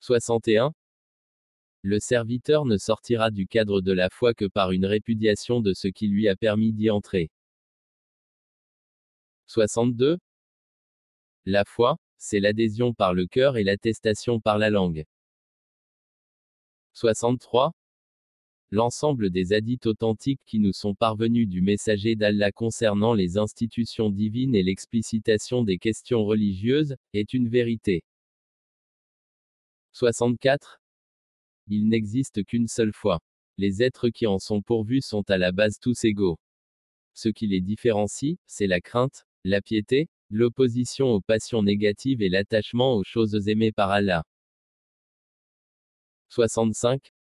61. Le serviteur ne sortira du cadre de la foi que par une répudiation de ce qui lui a permis d'y entrer. 62. La foi, c'est l'adhésion par le cœur et l'attestation par la langue. 63. L'ensemble des hadiths authentiques qui nous sont parvenus du messager d'Allah concernant les institutions divines et l'explicitation des questions religieuses, est une vérité. 64. Il n'existe qu'une seule foi. Les êtres qui en sont pourvus sont à la base tous égaux. Ce qui les différencie, c'est la crainte, la piété, l'opposition aux passions négatives et l'attachement aux choses aimées par Allah. 65.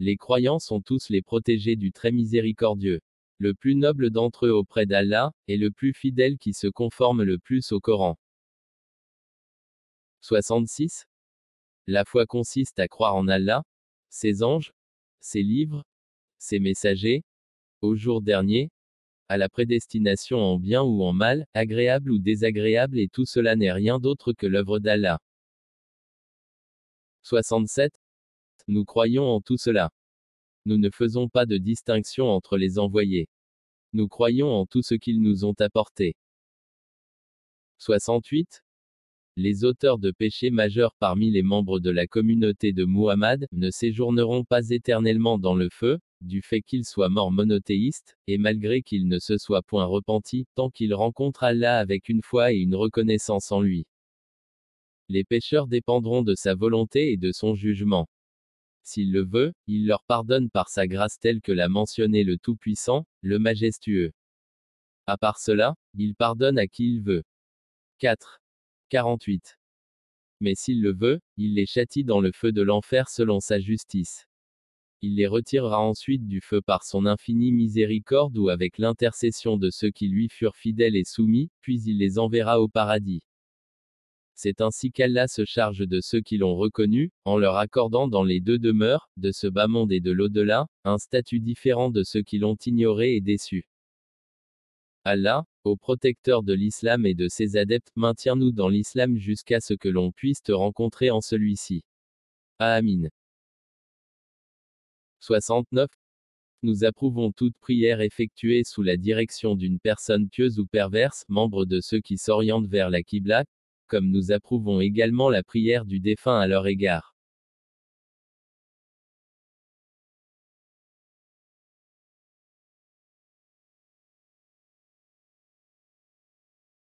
Les croyants sont tous les protégés du très miséricordieux. Le plus noble d'entre eux auprès d'Allah, est le plus fidèle qui se conforme le plus au Coran. 66. La foi consiste à croire en Allah, ses anges, ses livres, ses messagers, au jour dernier, à la prédestination en bien ou en mal, agréable ou désagréable et tout cela n'est rien d'autre que l'œuvre d'Allah. 67. Nous croyons en tout cela. Nous ne faisons pas de distinction entre les envoyés. Nous croyons en tout ce qu'ils nous ont apporté. 68. Les auteurs de péchés majeurs parmi les membres de la communauté de Muhammad ne séjourneront pas éternellement dans le feu, du fait qu'ils soient morts monothéistes, et malgré qu'ils ne se soient point repentis, tant qu'ils rencontrent Allah avec une foi et une reconnaissance en lui. Les pécheurs dépendront de sa volonté et de son jugement. S'il le veut, il leur pardonne par sa grâce telle que l'a mentionné le Tout-Puissant, le Majestueux. À part cela, il pardonne à qui il veut. 4. 48. Mais s'il le veut, il les châtie dans le feu de l'enfer selon sa justice. Il les retirera ensuite du feu par son infinie miséricorde ou avec l'intercession de ceux qui lui furent fidèles et soumis, puis il les enverra au paradis. C'est ainsi qu'Allah se charge de ceux qui l'ont reconnu, en leur accordant dans les deux demeures, de ce bas monde et de l'au-delà, un statut différent de ceux qui l'ont ignoré et déçu. Allah, au protecteur de l'islam et de ses adeptes, maintiens-nous dans l'islam jusqu'à ce que l'on puisse te rencontrer en celui-ci. Amin. 69. Nous approuvons toute prière effectuée sous la direction d'une personne pieuse ou perverse, membre de ceux qui s'orientent vers la Qibla, comme nous approuvons également la prière du défunt à leur égard.